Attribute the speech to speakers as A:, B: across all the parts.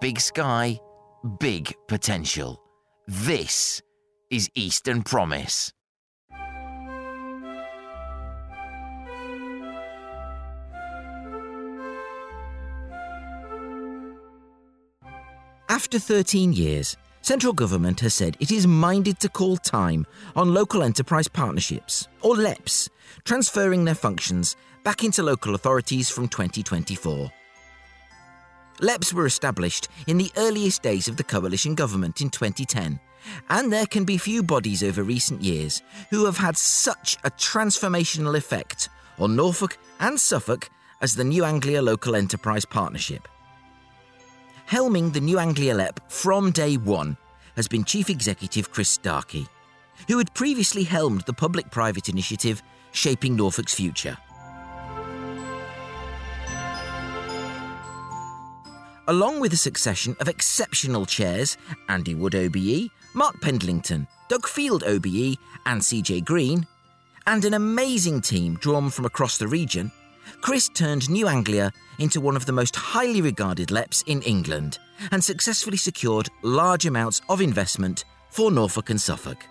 A: big sky, big potential. This is Eastern Promise. After 13 years, central government has said it is minded to call time on local enterprise partnerships, or LEPs, transferring their functions back into local authorities from 2024. LEPs were established in the earliest days of the coalition government in 2010, and there can be few bodies over recent years who have had such a transformational effect on Norfolk and Suffolk as the New Anglia Local Enterprise Partnership. Helming the New Anglia LEP from day one has been Chief Executive Chris Starkie, who had previously helmed the public private initiative Shaping Norfolk's Future. Along with a succession of exceptional chairs Andy Wood OBE, Mark Pendlington, Doug Field OBE, and CJ Green, and an amazing team drawn from across the region, Chris turned New Anglia into one of the most highly regarded LEPs in England and successfully secured large amounts of investment for Norfolk and Suffolk.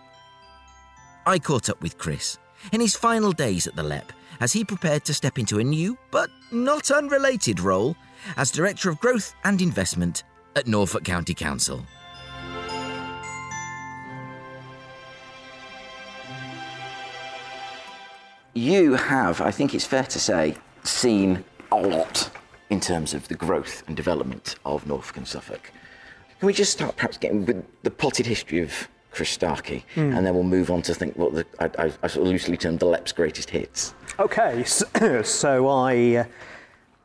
A: I caught up with Chris in his final days at the LEP as he prepared to step into a new, but not unrelated role as Director of Growth and Investment at Norfolk County Council. You have, I think it's fair to say, seen a lot in terms of the growth and development of Norfolk and Suffolk. Can we just start perhaps getting with the potted history of Chris Starkie, mm. and then we'll move on to think what the, I, I, I, sort of loosely termed the LEP's greatest hits.
B: Okay, so, so I, uh,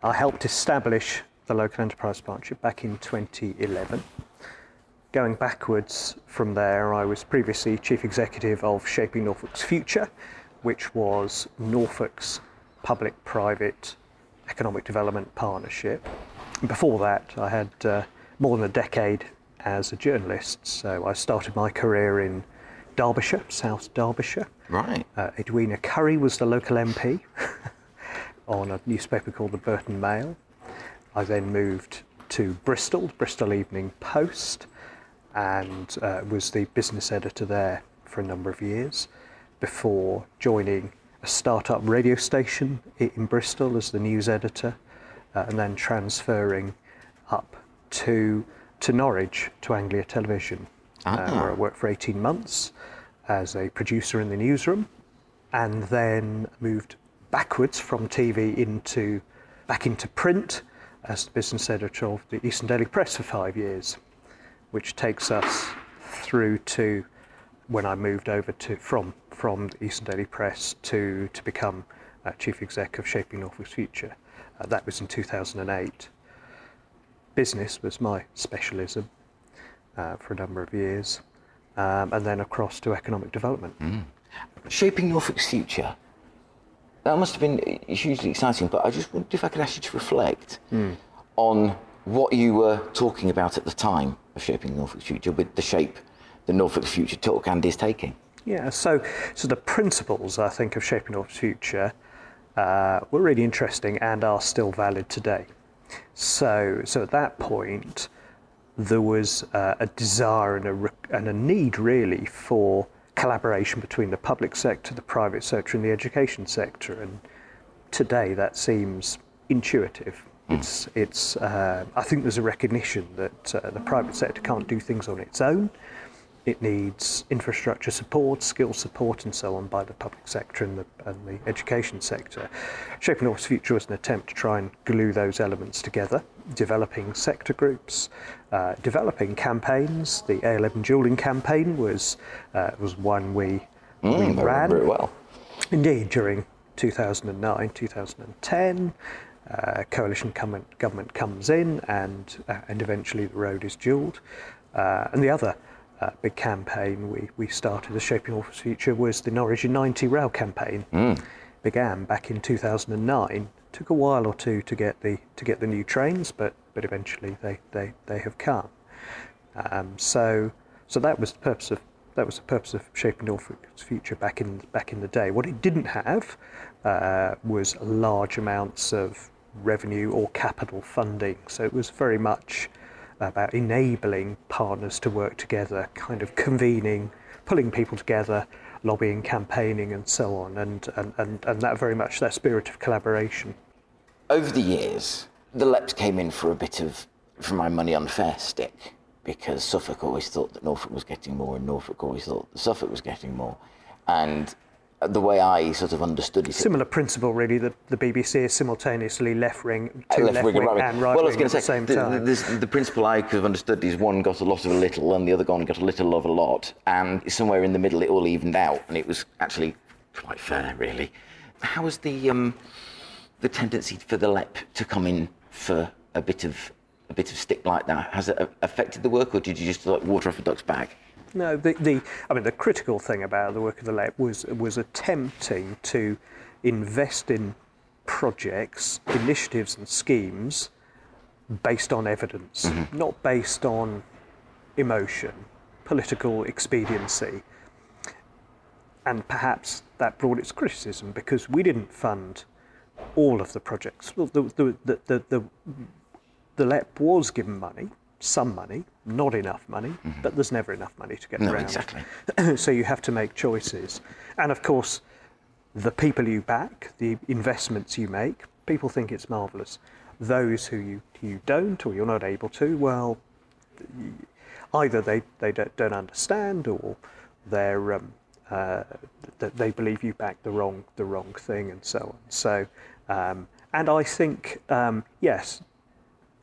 B: I helped establish the Local Enterprise Partnership back in 2011. Going backwards from there, I was previously Chief Executive of Shaping Norfolk's Future, which was Norfolk's public private economic development partnership. Before that, I had uh, more than a decade as a journalist, so I started my career in Derbyshire, South Derbyshire.
A: Right.
B: Uh, Edwina Currie was the local MP on a newspaper called the Burton Mail. I then moved to Bristol, Bristol Evening Post, and uh, was the business editor there for a number of years before joining a startup radio station in Bristol as the news editor, uh, and then transferring up to to Norwich to Anglia Television, uh, ah. where I worked for 18 months as a producer in the newsroom, and then moved backwards from TV into back into print as the business editor of the Eastern Daily Press for five years, which takes us through to when I moved over to from from the Eastern Daily Press to to become uh, chief exec of Shaping Norfolk's Future. Uh, that was in 2008. Business was my specialism uh, for a number of years, um, and then across to economic development. Mm.
A: Shaping Norfolk's Future. That must have been hugely exciting, but I just wondered if I could ask you to reflect mm. on what you were talking about at the time of Shaping Norfolk's Future with the shape the Norfolk Future Talk and is taking?
B: Yeah, so so the principles I think of shaping Norfolk's future uh, were really interesting and are still valid today. So so at that point there was uh, a desire and a and a need really for collaboration between the public sector, the private sector, and the education sector. And today that seems intuitive. Mm. It's it's. Uh, I think there's a recognition that uh, the private sector can't do things on its own. It needs infrastructure support, skill support, and so on by the public sector and the, and the education sector. Shaping Norfolk's Future was an attempt to try and glue those elements together, developing sector groups, uh, developing campaigns. The A11 dualling campaign was, uh, was one we,
A: mm, we ran. Very well.
B: Indeed, during 2009, 2010. Uh, coalition government, government comes in and, uh, and eventually the road is dualled. Uh, and the other uh, big campaign we, we started as Shaping Norfolk's Future was the Norwich in 90 rail campaign. Mm. Began back in 2009. Took a while or two to get the to get the new trains, but but eventually they they, they have come. Um, so so that was the purpose of that was the purpose of Shaping Norfolk's Future back in back in the day. What it didn't have uh, was large amounts of revenue or capital funding. So it was very much about enabling partners to work together, kind of convening, pulling people together, lobbying, campaigning, and so on, and, and, and, and that very much that spirit of collaboration.
A: Over the years, the LEPs came in for a bit of, for my money, unfair stick because Suffolk always thought that Norfolk was getting more, and Norfolk always thought that Suffolk was getting more. And the way I sort of understood it.
B: Similar principle, really. that the BBC is simultaneously left wing, two left, left wing,
A: right
B: and right
A: well,
B: wing
A: at
B: say, the
A: same
B: the, time.
A: The, the, principle I could have understood is one got a lot of a little, and the other one got a little of a lot, and somewhere in the middle it all evened out, and it was actually quite fair, really. How was the um, the tendency for the LEP to come in for a bit of a bit of stick like that? Has it affected the work, or did you just like water off a duck's back?
B: No, the, the I mean the critical thing about the work of the LEP was was attempting to invest in projects, initiatives, and schemes based on evidence, mm-hmm. not based on emotion, political expediency. And perhaps that brought its criticism because we didn't fund all of the projects. The, the, the, the, the, the LEP was given money, some money, not enough money, mm-hmm. but there's never enough money to get
A: no,
B: around.
A: Exactly.
B: so you have to make choices. And of course, the people you back, the investments you make, people think it's marvellous. Those who you, you don't or you're not able to, well, either they, they don't, don't understand or they're, um, uh, they believe you back the wrong, the wrong thing and so on. So, um, and I think, um, yes,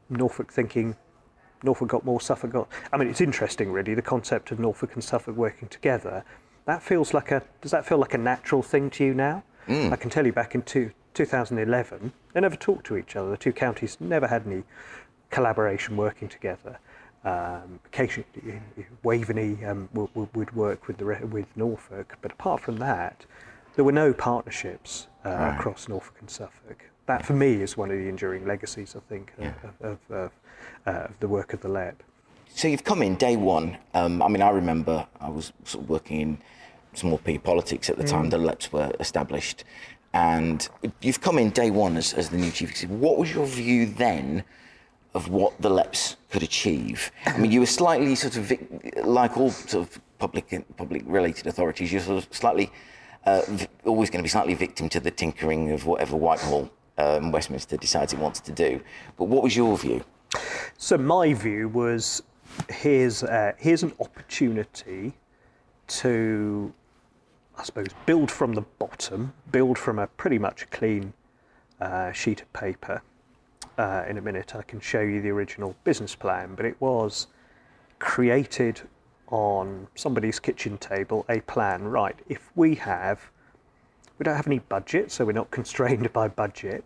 B: Norfolk thinking Norfolk got more, Suffolk got. I mean, it's interesting, really, the concept of Norfolk and Suffolk working together. That feels like a. Does that feel like a natural thing to you now? Mm. I can tell you, back in two, 2011, they never talked to each other. The two counties never had any collaboration working together. Um, occasionally, Waveney um, would, would, work with the with Norfolk, but apart from that, there were no partnerships uh, right. across Norfolk and Suffolk. That, for me, is one of the enduring legacies, I think, yeah. of, of, uh, of the work of the LEP.
A: So you've come in day one. Um, I mean, I remember I was sort of working in small p politics at the mm. time the LEPs were established, and you've come in day one as, as the new chief executive. What was your view then of what the LEPs could achieve? I mean, you were slightly sort of like all sort of public public related authorities. You're sort of slightly uh, always going to be slightly victim to the tinkering of whatever Whitehall um, Westminster decides it wants to do. But what was your view?
B: So my view was here's uh, here's an opportunity to, I suppose, build from the bottom, build from a pretty much clean uh, sheet of paper. Uh, in a minute, I can show you the original business plan, but it was created on somebody's kitchen table a plan. Right, if we have, we don't have any budget, so we're not constrained by budget.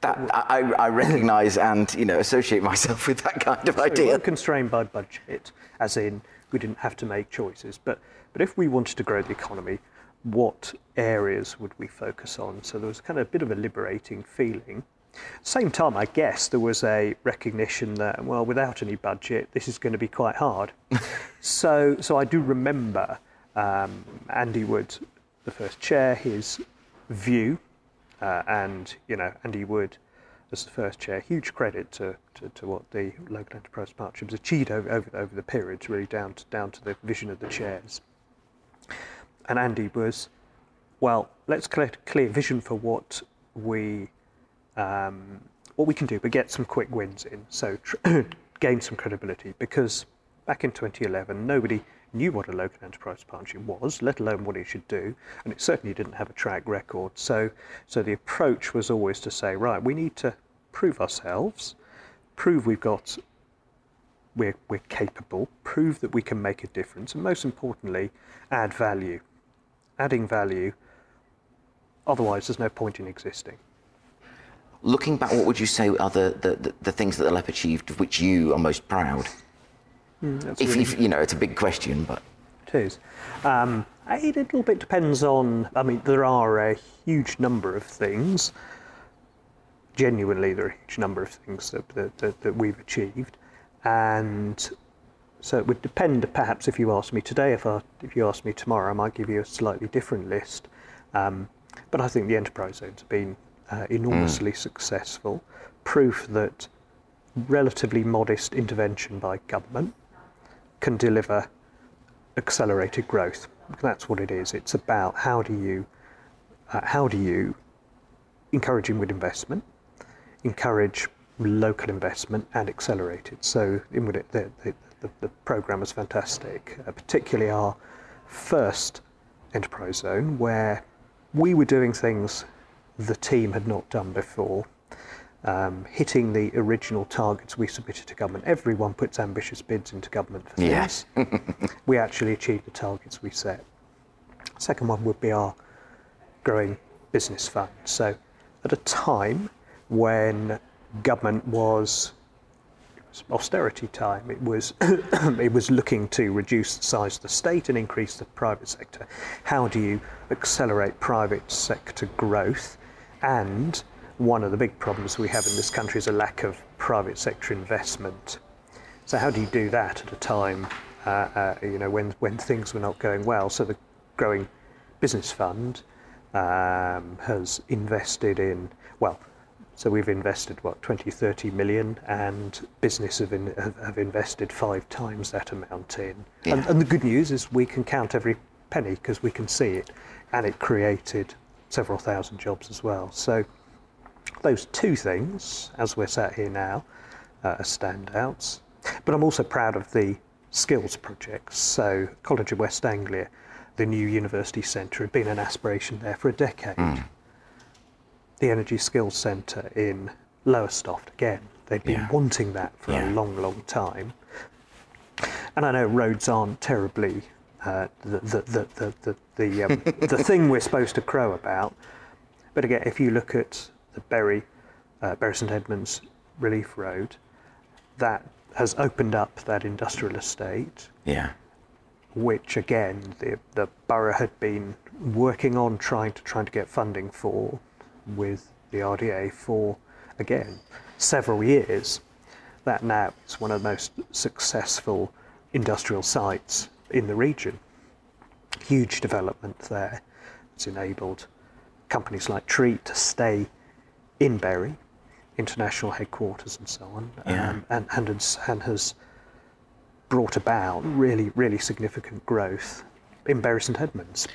A: That I, I recognise and you know associate myself with that kind of
B: so
A: idea.
B: We weren't constrained by budget, as in we didn't have to make choices. But but if we wanted to grow the economy, what areas would we focus on? So there was kind of a bit of a liberating feeling. Same time, I guess there was a recognition that well, without any budget, this is going to be quite hard. so so I do remember um, Andy Wood, the first chair, his view uh, and you know Andy Wood as the first chair, huge credit to, to, to what the local enterprise partnerships achieved over, over, over the period, really down to, down to the vision of the chairs. And Andy was, well, let's collect a clear vision for what we um, what we can do, but get some quick wins in. So gain some credibility because back in 2011, nobody knew what a local enterprise partnership was, let alone what it should do, and it certainly didn't have a track record. So, so the approach was always to say, right, we need to prove ourselves, prove we've got, we're, we're capable, prove that we can make a difference, and most importantly, add value. Adding value, otherwise, there's no point in existing.
A: Looking back, what would you say are the, the, the things that the LEP achieved of which you are most proud? Mm, if, if, you know, it's a big question, but
B: it is. Um, a little bit depends on. I mean, there are a huge number of things. Genuinely, there are a huge number of things that that, that, that we've achieved, and so it would depend. Perhaps if you ask me today, if I, if you ask me tomorrow, I might give you a slightly different list. Um, but I think the enterprise zones have been uh, enormously mm. successful. Proof that relatively modest intervention by government can deliver accelerated growth. That's what it is. It's about how do you uh, how do you encourage inward investment, encourage local investment, and accelerate it. So inward, the, the, the, the program is fantastic, uh, particularly our first enterprise zone where we were doing things the team had not done before. Um, hitting the original targets we submitted to government. Everyone puts ambitious bids into government for things.
A: Yeah.
B: we actually achieved the targets we set. Second one would be our growing business fund. So, at a time when government was austerity time, it was it was looking to reduce the size of the state and increase the private sector. How do you accelerate private sector growth? And one of the big problems we have in this country is a lack of private sector investment. So how do you do that at a time, uh, uh, you know, when when things were not going well? So the growing business fund um, has invested in well. So we've invested what 20, 30 million, and business have, in, have, have invested five times that amount in.
A: Yeah.
B: And, and the good news is we can count every penny because we can see it, and it created several thousand jobs as well. So those two things, as we're sat here now, uh, are standouts. But I'm also proud of the skills projects. So College of West Anglia, the new university centre, had been an aspiration there for a decade. The Energy Skills Centre in Lowestoft, again, they'd been
A: Yeah.
B: wanting that for
A: Yeah.
B: a long, long time. And I know roads aren't terribly uh, the, the, the, the, the, the, um, the thing we're supposed to crow about. But again, if you look at the Bury, uh, Bury St Edmunds Relief Road, that has opened up that industrial estate,
A: Yeah.
B: which again the, the borough had been working on trying to trying to get funding for with the RDA for again several years. That now is one of the most successful industrial sites in the region. Huge development there. It's enabled companies like Treatt to stay in Bury, international headquarters and so on,
A: Yeah.
B: um, and, and, has, and has brought about really, really significant growth in Bury St Edmunds.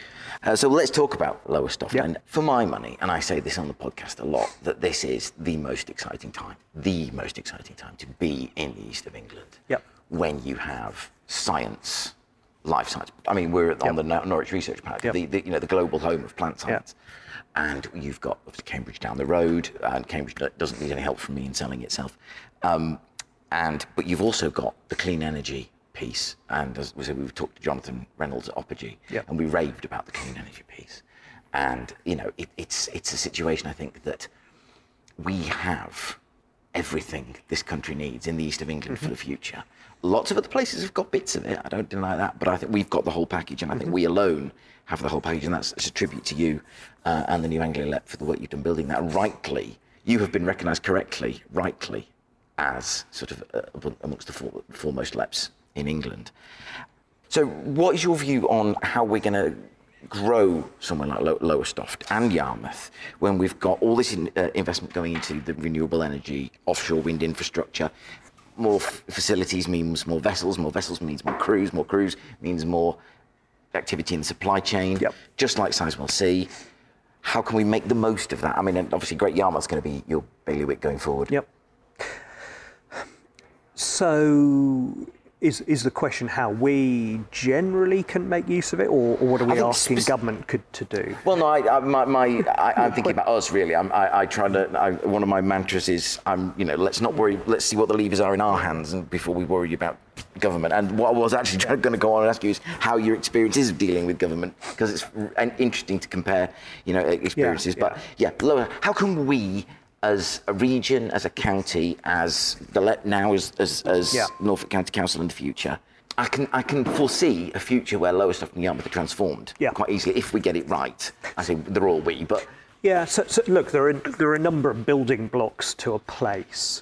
A: Uh, so let's talk about Lowestoft.
B: Yeah.
A: And for my money, and I say this on the podcast a lot, that this is the most exciting time, the most exciting time to be in the east of England.
B: Yep.
A: When you have science, life science. I mean, we're on
B: Yep.
A: the Nor- Norwich Research Park,
B: Yep.
A: the, the, you know, the global home of plant science. And you've got Cambridge down the road, and Cambridge doesn't need any help from me in selling itself. Um, and but you've also got the clean energy piece, and as we said, we've talked to Jonathan Reynolds at Opergy,
B: Yep.
A: and we raved about the clean energy piece. And you know, it, it's it's a situation I think that we have everything this country needs in the east of England for the future. Lots of other places have got bits of it. I don't deny that, but I think we've got the whole package, and I think we alone have the whole package, and that's, a tribute to you uh, and the New Anglia Lep for the work you've done building that. Rightly, you have been recognised correctly, rightly, as sort of uh, amongst the fore- foremost Leps in England. So, what is your view on how we're going to grow somewhere like Low- Lowestoft and Yarmouth when we've got all this in, uh, investment going into the renewable energy, offshore wind infrastructure? More f- facilities means more vessels, more vessels means more crews, more crews means more activity in the supply chain,
B: Yep.
A: just like Sizewell C. How can we make the most of that? I mean, obviously, Great Yarmouth's going to be your bailiwick going forward.
B: Yep. So, is, is the question how we generally can make use of it, or, or what are we asking
A: spec-
B: government could, to do?
A: Well, no, I, I, my, my, I, I'm thinking about us really. I'm, I, I try to. I, one of my mantras is, I'm, you know, let's not worry. Let's see what the levers are in our hands, and before we worry about government. And what I was actually going to go on and ask you is how your experience is of dealing with government, because it's interesting to compare, you know, experiences. But yeah, lower. How can we? As a region, as a county, as the let now as, as, as
B: Yeah.
A: Norfolk County Council in the future, I can I can foresee a future where Lowestoft and Yarmouth are transformed
B: Yeah.
A: quite easily if we get it right. I say they're all we, but
B: Yeah, so, so look, there are, there are a number of building blocks to a place,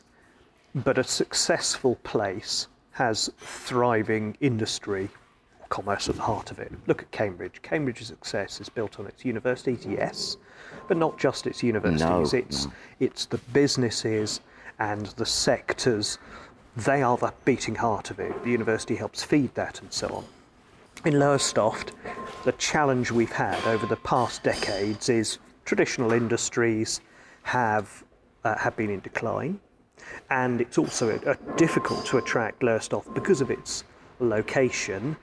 B: but a successful place has thriving industry, commerce at the heart of it. Look at Cambridge. Cambridge's success is built on its universities, yes, but not just its universities.
A: No,
B: it's it's the businesses and the sectors, they are the beating heart of it. The university helps feed that and so on. In Lowestoft, the challenge we've had over the past decades is traditional industries have, uh, have been in decline, and it's also uh, difficult to attract Lowestoft because of its location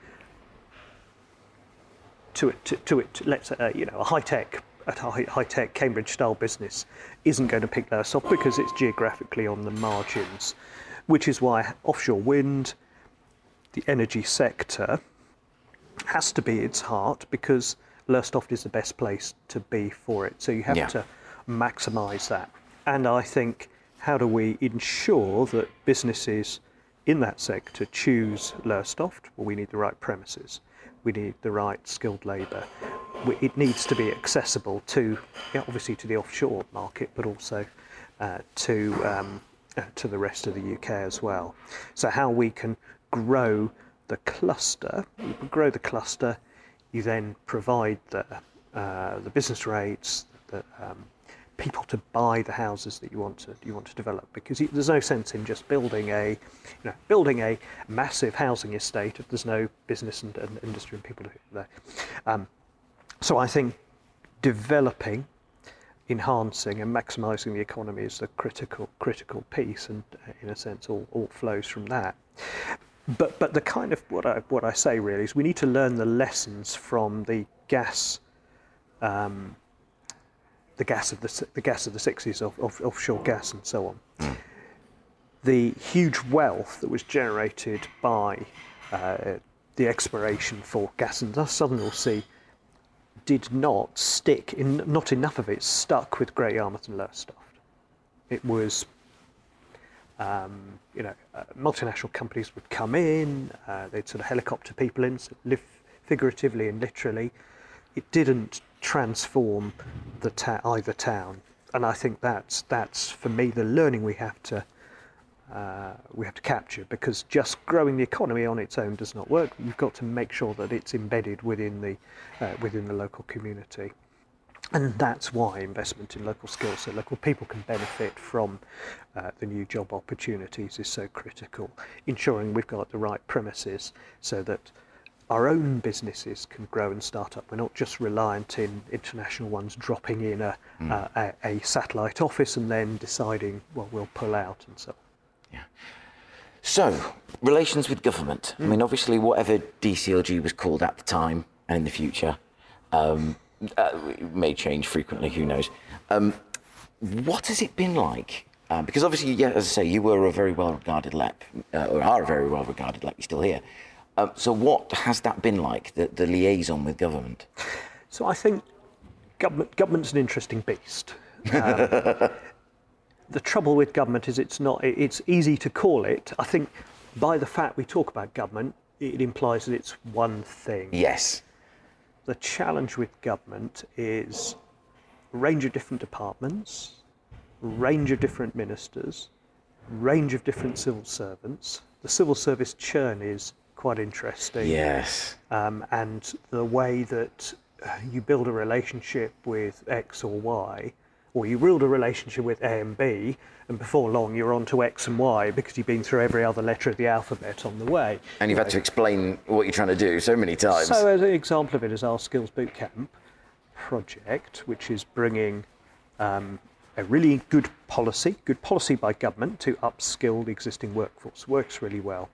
B: to it, to, to it let's say, uh, you know, a high tech a high tech Cambridge style business isn't going to pick Lowestoft because it's geographically on the margins, which is why offshore wind, the energy sector, has to be its heart because Lowestoft is the best place to be for it. So you have
A: Yeah.
B: to maximise that. And I think how do we ensure that businesses in that sector choose Lowestoft? Well, we need the right premises. We need the right skilled labour. It needs to be accessible to, obviously, to the offshore market, but also uh, to um, uh, to the rest of the UK as well. So how we can grow the cluster, you grow the cluster, you then provide the uh, the business rates, the um, people to buy the houses that you want to you want to develop because there's no sense in just building a you know building a massive housing estate if there's no business and, and industry and people there. Um, so I think developing, enhancing, and maximising the economy is the critical critical piece, and uh, in a sense, all, all flows from that. But but the kind of what I what I say really is we need to learn the lessons from the gas. Um, the gas of the the gas of the sixties of, of offshore gas and so on. The huge wealth that was generated by uh, the exploration for gas in the Southern North Sea did not stick. In, not enough of it stuck with Great Yarmouth and Lowestoft. It was um, you know, uh, multinational companies would come in, uh, they'd sort of helicopter people in, so live figuratively and literally. It didn't transform the ta- either town, and I think that's that's for me the learning we have to uh, we have to capture because just growing the economy on its own does not work. You've got to make sure that it's embedded within the uh, within the local community. And that's why investment in local skills so local people can benefit from uh, the new job opportunities is so critical. Ensuring we've got the right premises so that our own businesses can grow and start up. We're not just reliant in international ones dropping in a, uh, a, a satellite office and then deciding, well, we'll pull out and so on.
A: So, relations with government. I mean, obviously, whatever DCLG was called at the time and in the future um, uh, it may change frequently, who knows. Um, what has it been like? Uh, because obviously, yeah, as I say, you were a very well regarded LEP, uh, or are a very well regarded LEP, you're still here. Um, so, what has that been like, the, the liaison with government?
B: So I think government government's an interesting beast. Um, the trouble with government is it's not. It's easy to call it. I think by the fact we talk about government, it implies that it's one thing.
A: Yes.
B: The challenge with government is a range of different departments, range of different ministers, range of different civil servants. The civil service churn is quite interesting
A: Yes.
B: um, and the way that you build a relationship with X or Y, or you ruled a relationship with A and B, and before long you're on to X and Y because you've been through every other letter of the alphabet on the way.
A: And you've had to explain what you're trying to do so many times.
B: So, as an example of it, is our Skills Bootcamp project, which is bringing um, a really good policy, good policy by government to upskill the existing workforce. Works really well.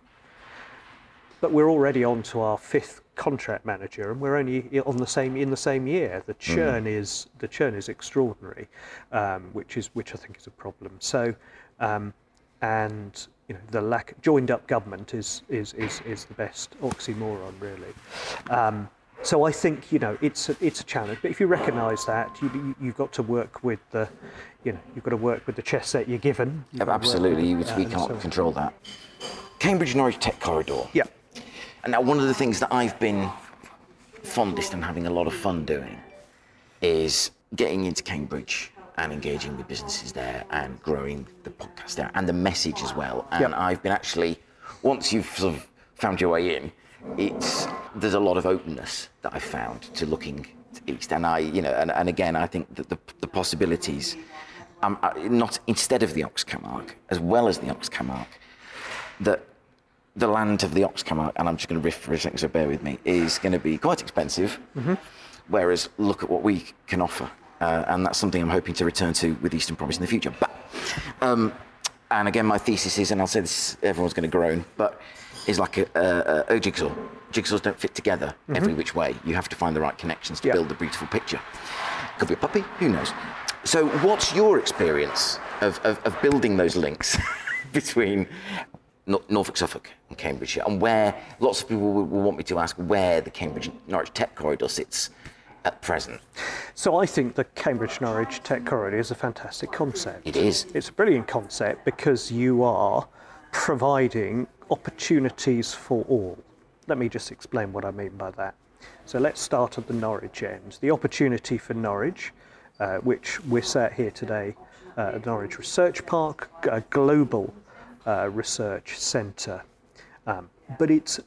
B: But we're already on to our fifth contract manager, and we're only on the same in the same year. The churn is the churn is extraordinary, um, which is which I think is a problem. So, um, and you know the lack joined up government is is is, is the best oxymoron really. Um, so I think you know it's a, it's a challenge, but if you recognise that, you, you've got to work with the, you know, you've got to work with the chess set you're given. You've
A: Yeah,
B: got to work
A: absolutely.
B: with
A: You, we
B: uh,
A: can't
B: so
A: control that. Cambridge Norwich Tech Corridor.
B: Yeah.
A: And now, one of the things that I've been fondest and having a lot of fun doing is getting into Cambridge and engaging with businesses there and growing the podcast there and the message as well. And
B: Yep.
A: I've been actually, once you've sort of found your way in, it's there's a lot of openness that I've found to looking to east. And I, you know, and, and again, I think that the, the possibilities um, uh, not instead of the OxCam Arc, as well as the OxCam Arc, that the land of the OxCam Arc, and I'm just going to riff for a second, so bear with me, is going to be quite expensive. Mm-hmm. Whereas look at what we can offer, uh, and that's something I'm hoping to return to with Eastern Promise in the future. But, um, and again, my thesis is, and I'll say this, everyone's going to groan, but is like a, a, a jigsaw. Jigsaws don't fit together mm-hmm. every which way. You have to find the right connections to build the beautiful picture. Could be a puppy, who knows? So, what's your experience of, of, of building those links between Norfolk, Suffolk, and Cambridgeshire, and where lots of people will, want me to ask where the Cambridge Norwich Tech Corridor sits at present.
B: So I think the Cambridge Norwich Tech Corridor is a fantastic concept.
A: It is.
B: It's a brilliant concept because you are providing opportunities for all. Let me just explain what I mean by that. So let's start at the Norwich end. The opportunity for Norwich, uh, which we're sat here today uh, at Norwich Research Park, a global uh, research centre, um, but it's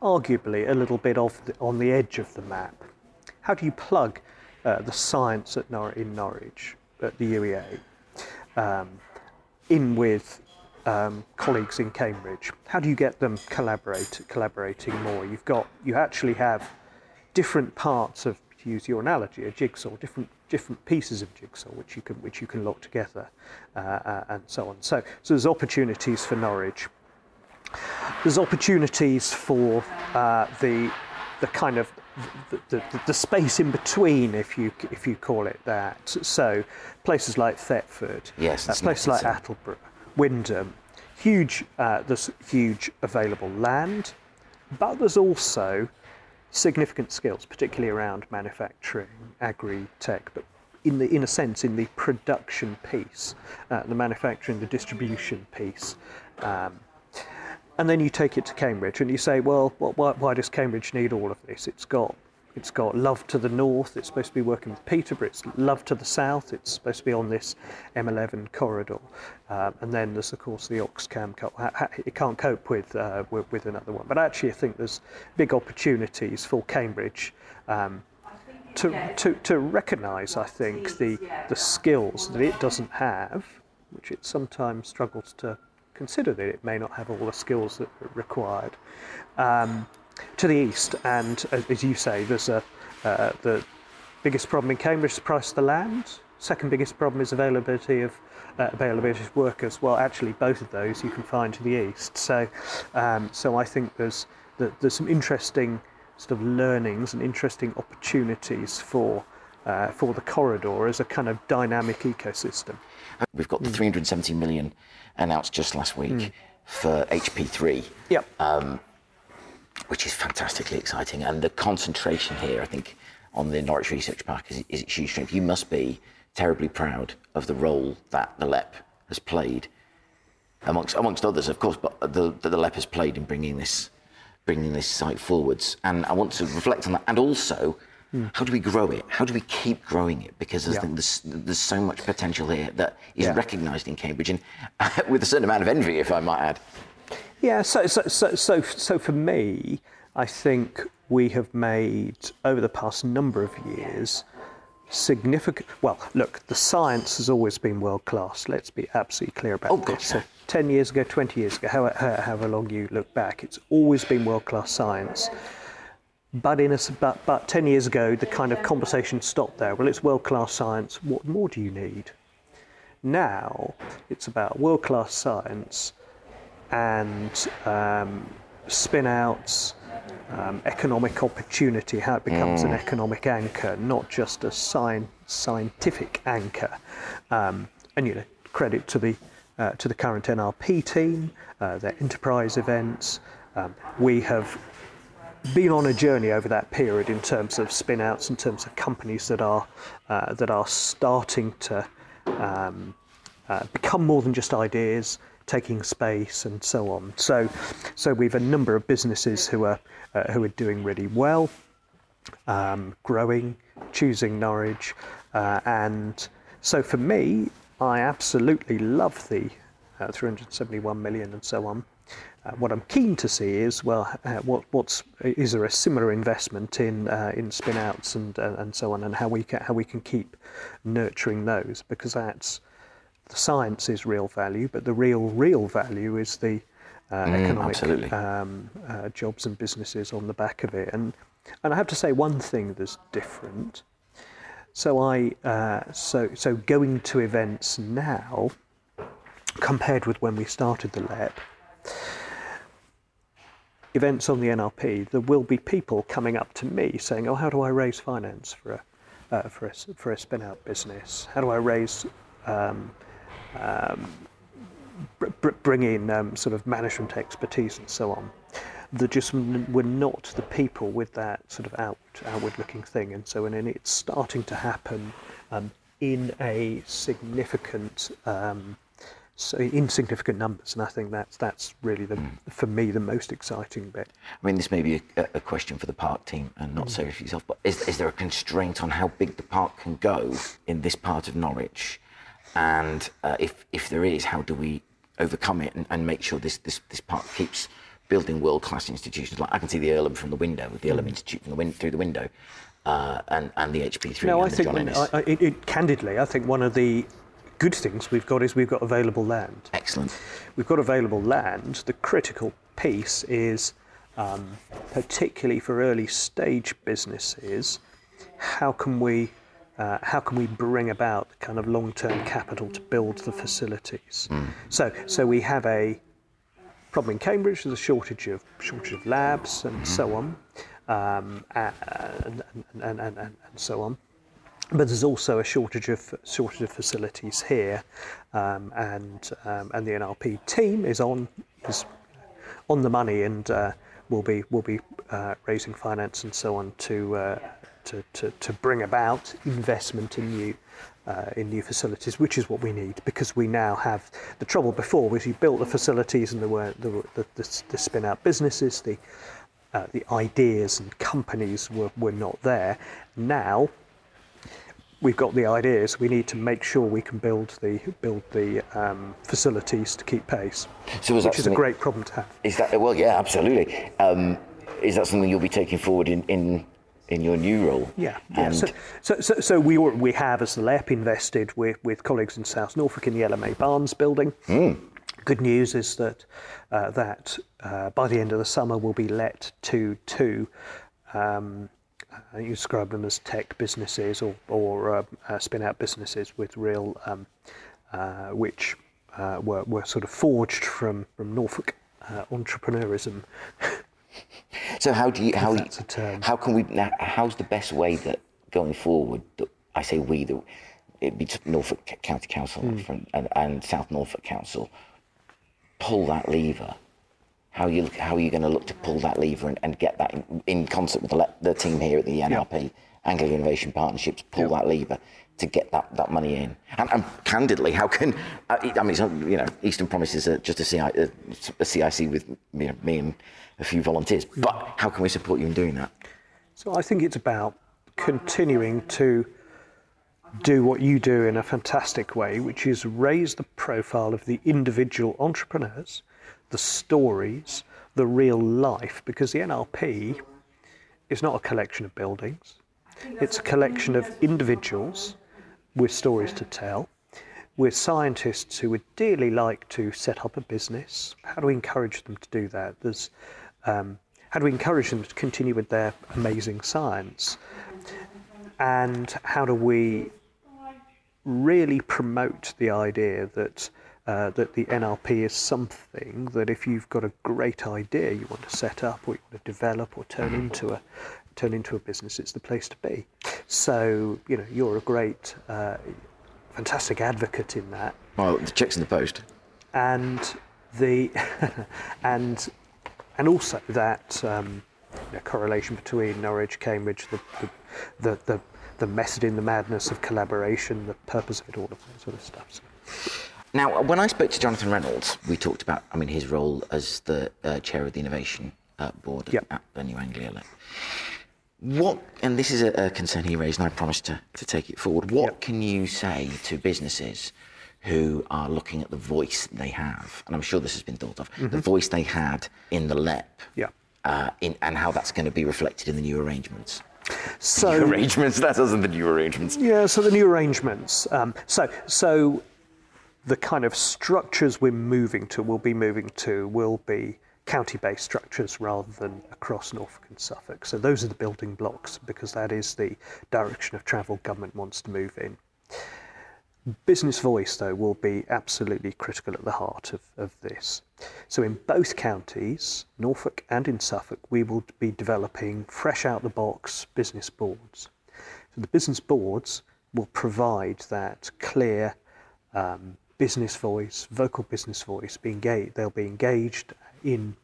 B: arguably a little bit off the, on the edge of the map. How do you plug uh, the science at Nor- in Norwich at the UEA um, in with um, colleagues in Cambridge? How do you get them collaborate, collaborating more? You've got you actually have different parts of to use your analogy, a jigsaw, different different pieces of jigsaw which you can which you can lock together, uh, uh, and so on. So so there's opportunities for Norwich. There's opportunities for uh, the the kind of the, the, the, space in between, if you if you call it that. So places like Thetford,
A: yes,
B: uh, places like Attleborough, Wymondham, huge. Uh, there's huge available land, but there's also significant skills, particularly around manufacturing, agri-tech, but in the in a sense in the production piece, uh, the manufacturing, the distribution piece. Um, and then you take it to Cambridge and you say, well, why, why does Cambridge need all of this? It's got it's got love to the north, it's supposed to be working with Peterborough, it's love to the south, it's supposed to be on this M11 corridor. Um, and then there's, of course, the Oxcam, it can't cope with, uh, with, with, another one. But actually, I think there's big opportunities for Cambridge um, to, to, to recognise, I think, the, the skills that it doesn't have, which it sometimes struggles to consider that it may not have all the skills that are required. Um, to the east, and as you say, there's a uh, the biggest problem in Cambridge is the price of the land. Second biggest problem is availability of uh, availability of workers. Well, actually, both of those you can find to the east. So, um, so I think there's there's some interesting sort of learnings and interesting opportunities for uh, for the corridor as a kind of dynamic ecosystem.
A: We've got the mm. 370 million announced just last week mm. for HP3.
B: Yep.
A: Um, which is fantastically exciting. And the concentration here, I think, on the Norwich Research Park is, is its huge strength. You must be terribly proud of the role that the LEP has played, amongst amongst others, of course, but the the, the LEP has played in bringing this bringing this site forwards. And I want to reflect on that, and also. Mm. How do we grow it? How do we keep growing it? Because I yeah. think there's, there's so much potential here that is yeah. recognised in Cambridge, and with a certain amount of envy, if I might add.
B: Yeah, so, so, so, so, so for me, I think we have made, over the past number of years, significant. Well, look, the science has always been world class. Let's be absolutely clear about
A: oh,
B: this. So, 10 years ago, 20 years ago, however, however long you look back, it's always been world class science. But, in a, but, but 10 years ago, the kind of conversation stopped there. Well, it's world class science. What more do you need? Now, it's about world class science and um, spin outs, um, economic opportunity, how it becomes mm. an economic anchor, not just a sci- scientific anchor. Um, and you know, credit to the uh, to the current NRP team, uh, their enterprise events. Um, we have been on a journey over that period in terms of spin outs, in terms of companies that are uh, that are starting to um, uh, become more than just ideas, taking space and so on. So, so we've a number of businesses who are uh, who are doing really well, um, growing, choosing Norwich, uh, and so for me, I absolutely love the uh, 371 million and so on. Uh, what I'm keen to see is well, uh, what, what's is there a similar investment in uh, in spinouts and and so on, and how we can how we can keep nurturing those because that's the science is real value, but the real, real value is the uh,
C: Mm,
B: economic um, uh, jobs and businesses on the back of it. And and I have to say one thing that's different. So I uh, so so going to events now, compared with when we started the LEP, events on the NRP, there will be people coming up to me saying, "Oh, how do I raise finance for a uh, for a for a spin out business? How do I raise um, um, br- br- bring in um, sort of management expertise and so on?" There just were not the people with that sort of out, outward looking thing, and so and then it's starting to happen um, in a significant. Um, so in significant numbers, and I think that's that's really the for me the most exciting bit.
A: I mean, this may be a, a question for the park team and not so for yourself, but is, is there a constraint on how big the park can go in this part of Norwich? And uh, if, if there is, how do we overcome it and, and make sure this, this, this park keeps building world class institutions? Like I can see the Earlham from the window, the Earlham Institute from the win- through the window, uh, and, and the HP3
B: No, I think
A: John
B: when-
A: Ennis.
B: I, I, it, candidly, I think one of the good things we've got is we've got available land.
A: Excellent.
B: We've got available land. The critical piece is, um, particularly for early stage businesses, how can we uh, how can we bring about kind of long-term capital to build the facilities? So so we have a problem in Cambridge. There's a shortage of shortage of labs and so on, um, and, and, and, and, and, and so on. But there's also a shortage of shortage of facilities here, um, and um, and the NRP team is on is on the money and uh, will be will be uh, raising finance and so on to, uh, to to to bring about investment in new uh, in new facilities, which is what we need because we now have the trouble before was you built the facilities and there were were the, the, the spin out businesses the uh, the ideas and companies were, were not there. Now we've got the ideas. We need to make sure we can build the build the um, facilities to keep pace,
A: So
B: which is a great problem to have.
A: Is that well? Yeah, absolutely. Um, is that something you'll be taking forward in in, in your new role?
B: Yeah, yeah. So, so, so, so we we have as the LEP invested with, with colleagues in South Norfolk in the LMA Barnes building. Good news is that uh, that uh, by the end of the summer will be let to two. Um, uh, you describe them as tech businesses or, or uh, uh, spin out businesses with real, um, uh, which uh, were, were sort of forged from, from Norfolk uh, entrepreneurism.
A: So how do you how
B: that's a term.
A: how can we now, how's the best way that going forward that I say we that it'd be Norfolk County Council
B: hmm.
A: from- and, and South Norfolk Council pull that lever. How you how are you going to look to pull that lever and, and get that in, in concert with the, the team here at the NRP Anglia Innovation Partnerships pull that lever to get that, that money in and, and candidly how can I, I mean not, you know Eastern Promise is just a, CI, a, a CIC with you know, me and a few volunteers but how can we support you in doing that
B: So I think it's about continuing to do what you do in a fantastic way, which is raise the profile of the individual entrepreneurs, the stories, the real life, because the NRP is not a collection of buildings. It's a collection of individuals with stories to tell. With scientists who would dearly like to set up a business. How do we encourage them to do that? There's, um, how do we encourage them to continue with their amazing science? And how do we really promote the idea that uh, that the NRP is something that if you've got a great idea you want to set up or you want to develop or turn into a turn into a business, it's the place to be. So you know you're a great, uh, fantastic advocate in that,
A: well the checks in the post
B: and the and and also that um, you know, correlation between Norwich, Cambridge, the the, the the the method in the madness of collaboration, the purpose of it, all of that sort of stuff. So,
A: Now, when I spoke to Jonathan Reynolds, we talked about, I mean, his role as the uh, chair of the innovation uh, board
B: Yep.
A: at the New Anglia LEP. What, and this is a, a concern he raised, and I promised to, to take it forward. What
B: Yep.
A: can you say to businesses who are looking at the voice they have, and I'm sure this has been thought of, the voice they had in the LEP,
B: Yeah.
A: uh, in, and how that's going to be reflected in the new arrangements?
B: so
A: arrangements, that isn't the new arrangements.
B: Yeah, so the new arrangements. Um, so, so the kind of structures we're moving to, we'll be moving to, will be county-based structures rather than across Norfolk and Suffolk. So those are the building blocks because that is the direction of travel government wants to move in. Business voice, though, will be absolutely critical at the heart of, of this. So, in both counties, Norfolk and in Suffolk, we will be developing fresh out the box business boards. So, the business boards will provide that clear um, business voice, vocal business voice. Be engaged, they'll be engaged in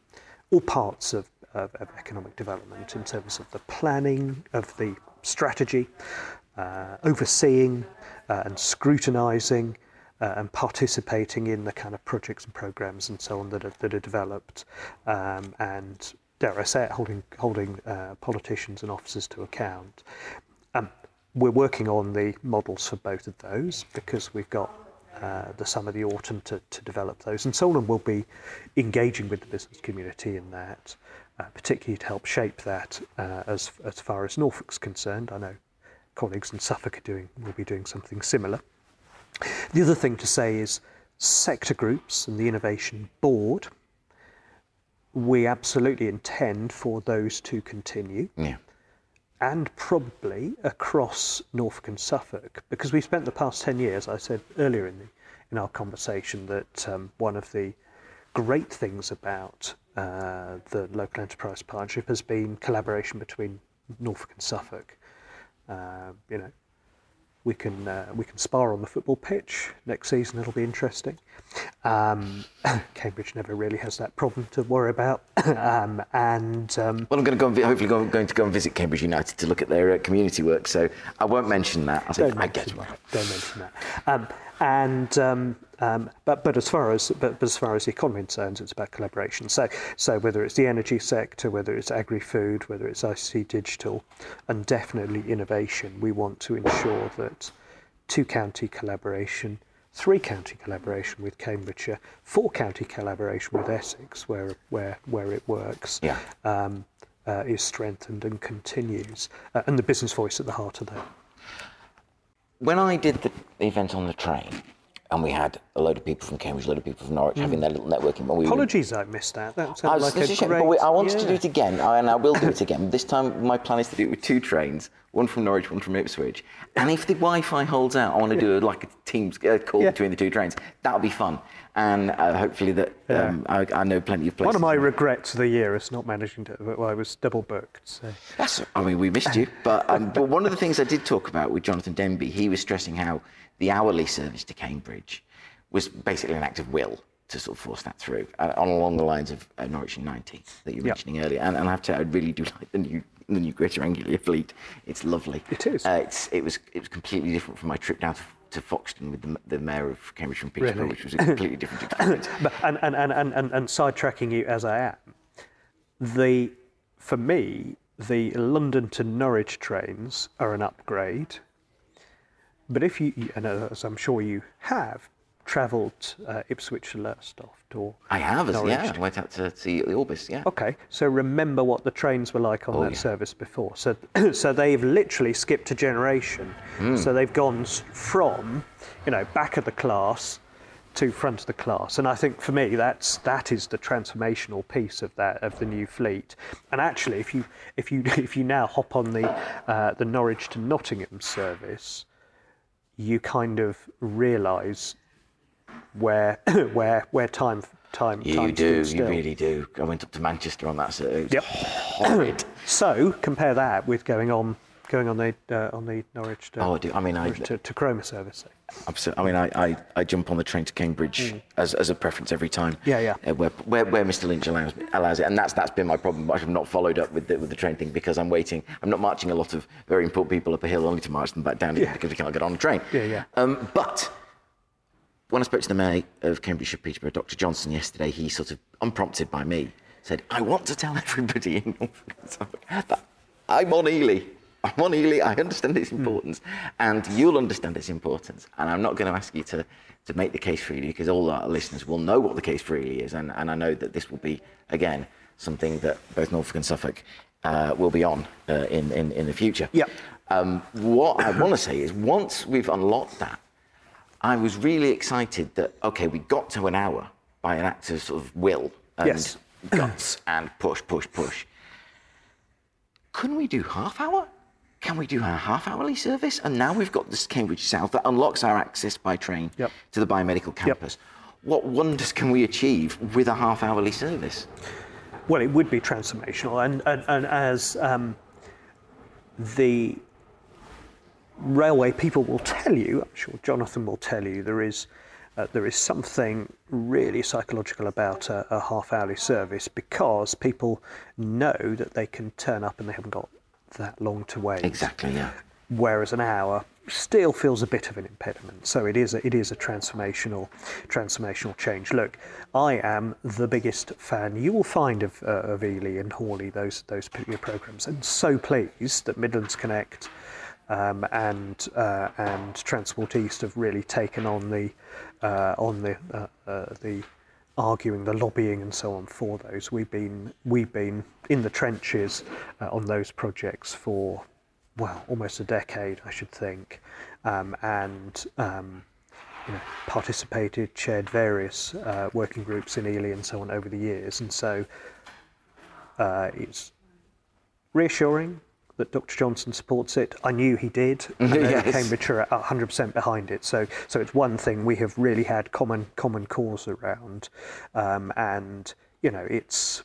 B: all parts of, of, of economic development in terms of the planning, of the strategy, overseeing uh, and scrutinising uh, and participating in the kind of projects and programs and so on that are, that are developed, um, and dare I say it, holding holding uh, politicians and officers to account. Um, we're working on the models for both of those because we've got uh, the summer, the autumn to, to develop those, and Solon will be engaging with the business community in that, uh, particularly to help shape that uh, as as far as Norfolk's concerned. I know colleagues in Suffolk are doing, will be doing something similar. The other thing to say is sector groups and the Innovation Board, we absolutely intend for those to continue.
A: Yeah.
B: And probably across Norfolk and Suffolk, because we've spent the past 10 years, I said earlier in, the, in our conversation, that um, one of the great things about uh, the local enterprise partnership has been collaboration between Norfolk and Suffolk. Uh, you know, we can uh, we can spar on the football pitch next season. It'll be interesting. Um, Cambridge never really has that problem to worry about. um, and um,
A: well, I'm going to go and vi- hopefully go, going to go and visit Cambridge United to look at their uh, community work. So I won't mention that. I'll say
B: don't
A: I get
B: mention
A: it.
B: that. Don't mention that. And um, um, but but as far as but, but as far as the economy concerns, it's about collaboration. So so whether it's the energy sector, whether it's agri-food, whether it's ICT digital, and definitely innovation, we want to ensure that two county collaboration, three county collaboration with Cambridgeshire, four county collaboration with Essex, where where where it works.
A: Yeah.
B: Um, uh, is strengthened and continues, uh, and the business voice at the heart of that.
A: When I did the event on the train, and we had a load of people from Cambridge, a load of people from Norwich having mm. their little networking. we were-
B: Apologies, I missed that. That
A: was,
B: like a
A: a shame,
B: great.
A: but we, I wanted to do it again, and I will do it again. This time, my plan is to do it with two trains, one from Norwich, one from Ipswich. And if the Wi-Fi holds out, I want to do a, like a Teams uh, call
B: Yeah.
A: between the two trains. That'll be fun, and uh, hopefully that um, I, I know plenty of places.
B: One of my regrets of the year is not managing to. Well, I was double booked. So.
A: That's, I mean, we missed you. But, um, but one of the things I did talk about with Jonathan Denby, he was stressing how the hourly service to Cambridge was basically an act of will to sort of force that through, uh, on along the lines of uh, Norwich in 90 that you were
B: Yep.
A: mentioning earlier. And, and I have to I really do like the new the new Greater Anglia fleet. It's lovely.
B: It is.
A: Uh, it's, it was it was completely different from my trip down to, to Foxton with the, the mayor of Cambridge from Peterborough,
B: Really?
A: which was a completely different experience.
B: But, and, and, and, and, and, and sidetracking you as I am, the for me the London to Norwich trains are an upgrade. But if you, and as I'm sure you have, travelled uh, Ipswich to Lowestoft or
A: I have, as,
B: Norwich
A: yeah. I went out to see the Orbis, yeah.
B: Okay, so remember what the trains were like on
A: Oh,
B: that
A: yeah.
B: service before. So, so they've literally skipped a generation.
A: Hmm.
B: So they've gone from, you know, back of the class to front of the class. And I think for me, that's that is the transformational piece of that of the new fleet. And actually, if you if you if you now hop on the uh, the Norwich to Nottingham service, you kind of realise where where where time time
A: You
B: time
A: do, you really do. I went up to Manchester on that, so it
B: Yep.
A: horrid.
B: So compare that with going on going on the uh, on the Norwich to,
A: Oh, I do. I mean, I-
B: to, to Cromer service.
A: Absolutely. I mean, I, I, I jump on the train to Cambridge as, as a preference every time.
B: Mm. Yeah, yeah.
A: Uh, where, where, where Mr. Lynch allows, allows it. And that's, that's been my problem. But I've not followed up with the, with the train thing because I'm waiting. I'm not marching a lot of very important people up a hill only to march them back down
B: Yeah.
A: because we can't get on the train.
B: Yeah, yeah.
A: Um, but when I spoke to the mayor of Cambridgeshire, Peterborough, Dr. Johnson, yesterday, he sort of, unprompted by me, said, I want to tell everybody in Norfolk and Suffolk that I'm on Ely. I'm on Ely. I understand its importance, and you'll understand its importance. And I'm not going to ask you to, to make the case for Ely because all our listeners will know what the case for Ely is. And, and I know that this will be, again, something that both Norfolk and Suffolk uh, will be on uh, in, in, in the future.
B: Yep.
A: Um, what I want to say is once we've unlocked that, I was really excited that okay, we got to an hour by an act of sort of will and
B: Yes.
A: guts and push, push, push. Couldn't we do half hour? Can we do a half hourly service? And now we've got this Cambridge South that unlocks our access by train
B: Yep.
A: to the biomedical campus. What wonders can we achieve with a half hourly service?
B: Well, it would be transformational, and and, and as um, the railway people will tell you, I'm sure Jonathan will tell you, there is uh, there is something really psychological about a, a half-hourly service because people know that they can turn up and they haven't got that long to wait.
A: Exactly, yeah.
B: Whereas an hour still feels a bit of an impediment. So it is a, it is a transformational transformational change. Look, I am the biggest fan you will find of, uh, of Ely and Haughley, those those particular programs, and so pleased that Midlands Connect um, and uh, and Transport East have really taken on the uh, on the uh, uh, the arguing, the lobbying, and so on for those. We've been we've been in the trenches uh, on those projects for well almost a decade, I should think, um, and. Um, you know, participated, chaired various working groups in Ely and so on over the years, and so it's reassuring that Dr. Johnson supports it. I knew he did. Know
A: Yes.
B: Cambridge are 100% behind it. So, so it's one thing we have really had common common cause around, um, and you know it's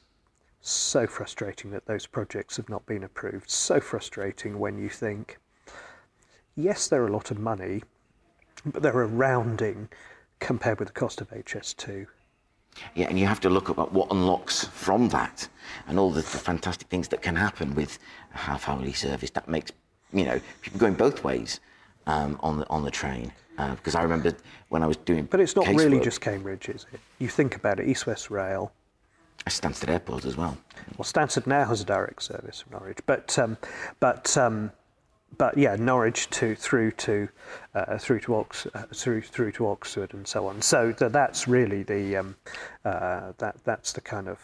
B: so frustrating that those projects have not been approved. So frustrating when you think, yes, they're a lot of money, but they're a rounding compared with the cost of HS2.
A: Yeah, and you have to look at what unlocks from that and all the, the fantastic things that can happen with a half hourly service. That makes, you know, people going both ways um, on, the, on the train. Uh, because I remember when I was doing.
B: But it's not really just Cambridge, is it? You think about it, East West Rail,
A: Stansted Airport as well.
B: Well, Stansted now has a direct service from Norwich, but um, but um, but yeah, Norwich to through to uh, through to Ox uh, through through to Oxford and so on. So th- that's really the um, uh, that that's the kind of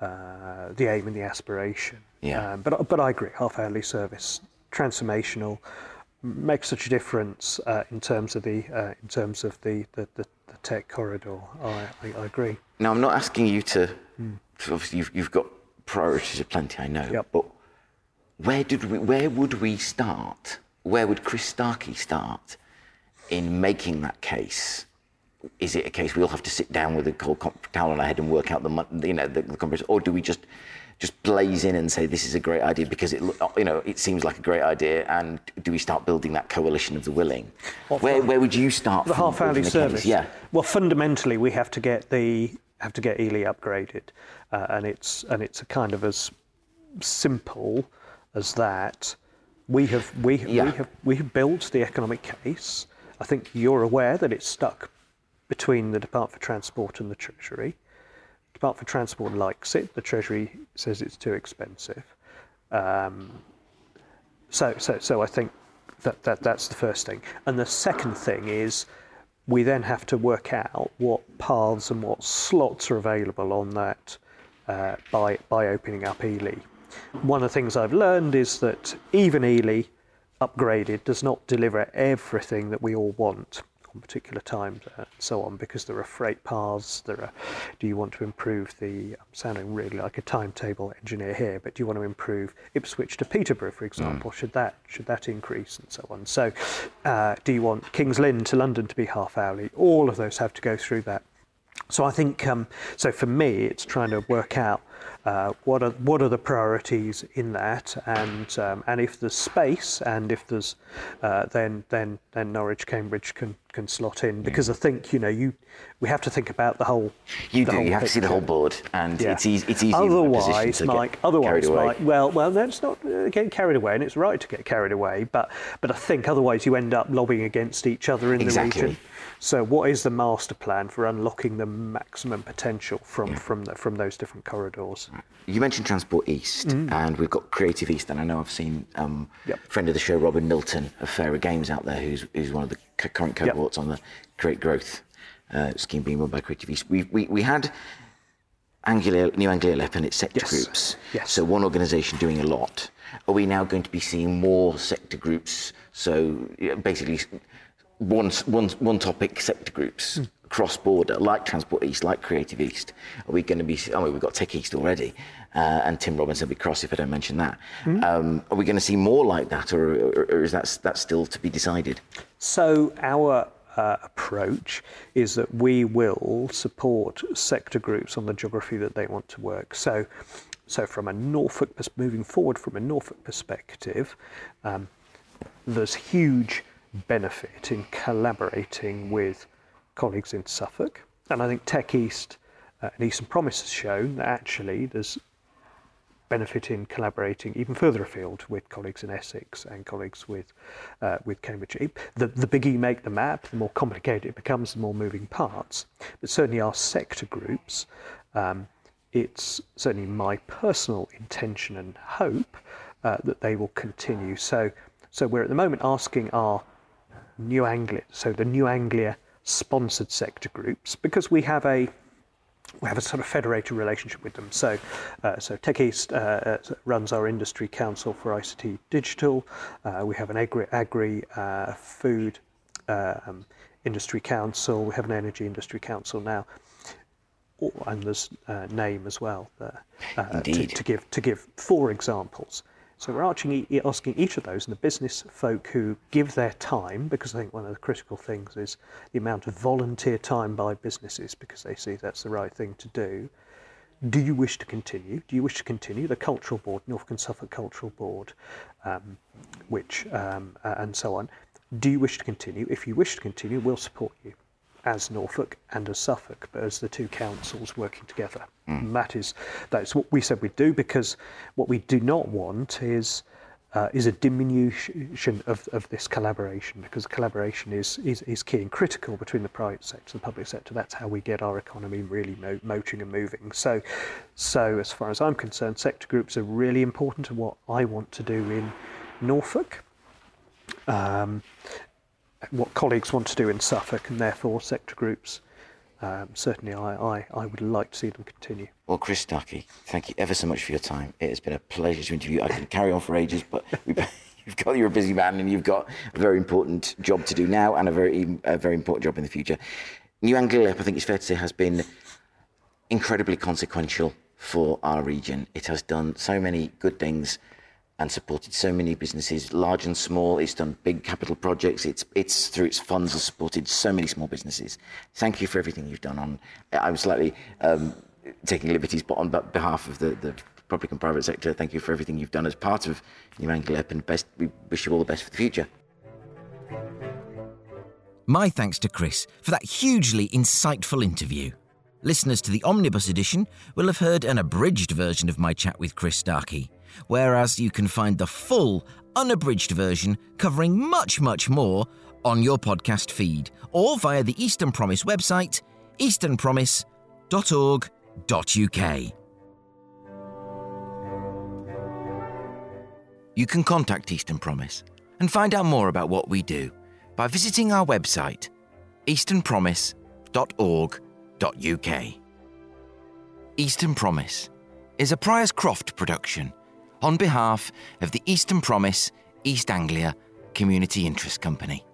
B: uh, the aim and the aspiration.
A: Yeah.
B: Um, but but I agree, half hourly service transformational makes such a difference uh, in terms of the uh, in terms of the the, the, the tech corridor. I, I, I agree.
A: Now, I'm not asking you to. so Obviously, you've, you've got priorities aplenty, I know.
B: Yep.
A: But where did we? Where would we start? Where would Chris Starkie start in making that case? Is it a case we all have to sit down with a cold comp- towel on our head and work out the you know the, the compromise, or do we just just blaze in and say this is a great idea because it you know it seems like a great idea, and do we start building that coalition of the willing? Where where would you start?
B: the half hourly
A: a case?
B: service.
A: Yeah.
B: Well, fundamentally, we have to get the have to get Ely upgraded, uh, and it's and it's a kind of as simple as that. We have we,
A: Yeah.
B: we have we have built the economic case. I think you're aware that it's stuck between the Department for Transport and the Treasury. The Department for Transport likes it. The Treasury says it's too expensive. Um, so, so, so I think that, that that's the first thing. And the second thing is we then have to work out what paths and what slots are available on that uh, by, by opening up Ely. One of the things I've learned is that even Ely upgraded does not deliver everything that we all want on particular times and so on because there are freight paths there are do you want to improve the I'm sounding really like a timetable engineer here but do you want to improve Ipswich to Peterborough for example? Should that should that increase and so on? So uh, do you want Kings Lynn to London to be half hourly? All of those have to go through that. So I think um, so for me it's trying to work out uh, what are what are the priorities in that, and um, and if there's space, and if there's uh, then then then Norwich Cambridge can can slot in because I think you know you we have to think about the whole.
A: You
B: the
A: do.
B: whole
A: You have to see the whole board, and
B: Yeah.
A: it's easy. It's easy. in that position
B: Otherwise, Mike. Otherwise. Mike. Well, well, that's not uh, getting carried away, and it's right to get carried away. But but I think otherwise you end up lobbying against each other in
A: Exactly.
B: the region. So, what is the master plan for unlocking the maximum potential from from the, from those different corridors?
A: You mentioned Transport East, and we've got Creative East, and I know I've seen um,
B: Mm. Yep.
A: friend of the show, Robin Milton of Fairer Games out there, who's, who's one of the c- current
B: Yep.
A: cohorts on the Create Growth uh, scheme being run by Creative East. We, we, we had Anglia, New Anglia LEP and its sector
B: Yes.
A: groups.
B: Yes.
A: So one organisation doing a lot. Are we now going to be seeing more sector groups? So basically,
D: one, one, one topic sector groups mm. Cross border, like Transport East, like Creative East? Are we going to be? I mean, we've got Tech East already, uh, and Tim Robinson will be cross if I don't mention that. Mm. Um, are we going to see more like that, or, or, or is that that still to be decided?
B: So our uh, approach is that we will support sector groups on the geography that they want to work. So, so from a Norfolk, moving forward from a Norfolk perspective, um, there's huge benefit in collaborating with colleagues in Suffolk. And I think Tech East uh, and Eastern Promise has shown that actually there's benefit in collaborating even further afield with colleagues in Essex and colleagues with uh, with Cambridge. The, the bigger you make the map, the more complicated it becomes, the more moving parts. But certainly our sector groups, um, it's certainly my personal intention and hope uh, that they will continue. So, so we're at the moment asking our New Anglia, so the New Anglia sponsored sector groups, because we have a we have a sort of federated relationship with them. So, uh, so Tech East uh, uh runs our industry council for ICT digital. Uh, we have an agri, agri uh, food uh, um, industry council. We have an energy industry council now, oh, and there's name as well
D: to,
B: to, give to give four examples. So we're asking, each of those and the business folk who give their time, because I think one of the critical things is the amount of volunteer time by businesses, because they see that's the right thing to do. Do you wish to continue? Do you wish to continue? The Cultural Board, Norfolk and Suffolk Cultural Board, um, which um, uh, and so on. Do you wish to continue? If you wish to continue, we'll support you as Norfolk and as Suffolk, but as the two councils working together. Mm. That is that's what we said we'd do because what we do not want is uh, is a diminution of, of this collaboration because collaboration is, is, is key and critical between the private sector and the public sector. That's how we get our economy really mo- motoring and moving. So, so as far as I'm concerned, sector groups are really important to what I want to do in Norfolk. Um, what colleagues want to do in Suffolk, and therefore sector groups. Um, certainly, I, I, I would like to see them continue.
D: Well, Chris Starkie, thank you ever so much for your time. It has been a pleasure to interview. I could carry on for ages, but you've got you're a busy man, and you've got a very important job to do now, and a very a very important job in the future. New Anglia, I think it's fair to say, has been incredibly consequential for our region. It has done so many good things and supported so many businesses, large and small. It's done big capital projects. It's it's through its funds has supported so many small businesses. Thank you for everything you've done. On I'm slightly um, taking liberties, but on behalf of the, the public and private sector, thank you for everything you've done as part of New Anglia and best. We wish you all the best for the future.
A: My thanks to Chris for that hugely insightful interview. Listeners to the Omnibus edition will have heard an abridged version of my chat with Chris Starkie whereas you can find the full, unabridged version covering much, much more on your podcast feed or via the Eastern Promise website, easternpromise.org.uk. You can contact Eastern Promise and find out more about what we do by visiting our website, easternpromise.org.uk. Eastern Promise is a Priors Croft production on behalf of the Eastern Promise East Anglia Community Interest Company.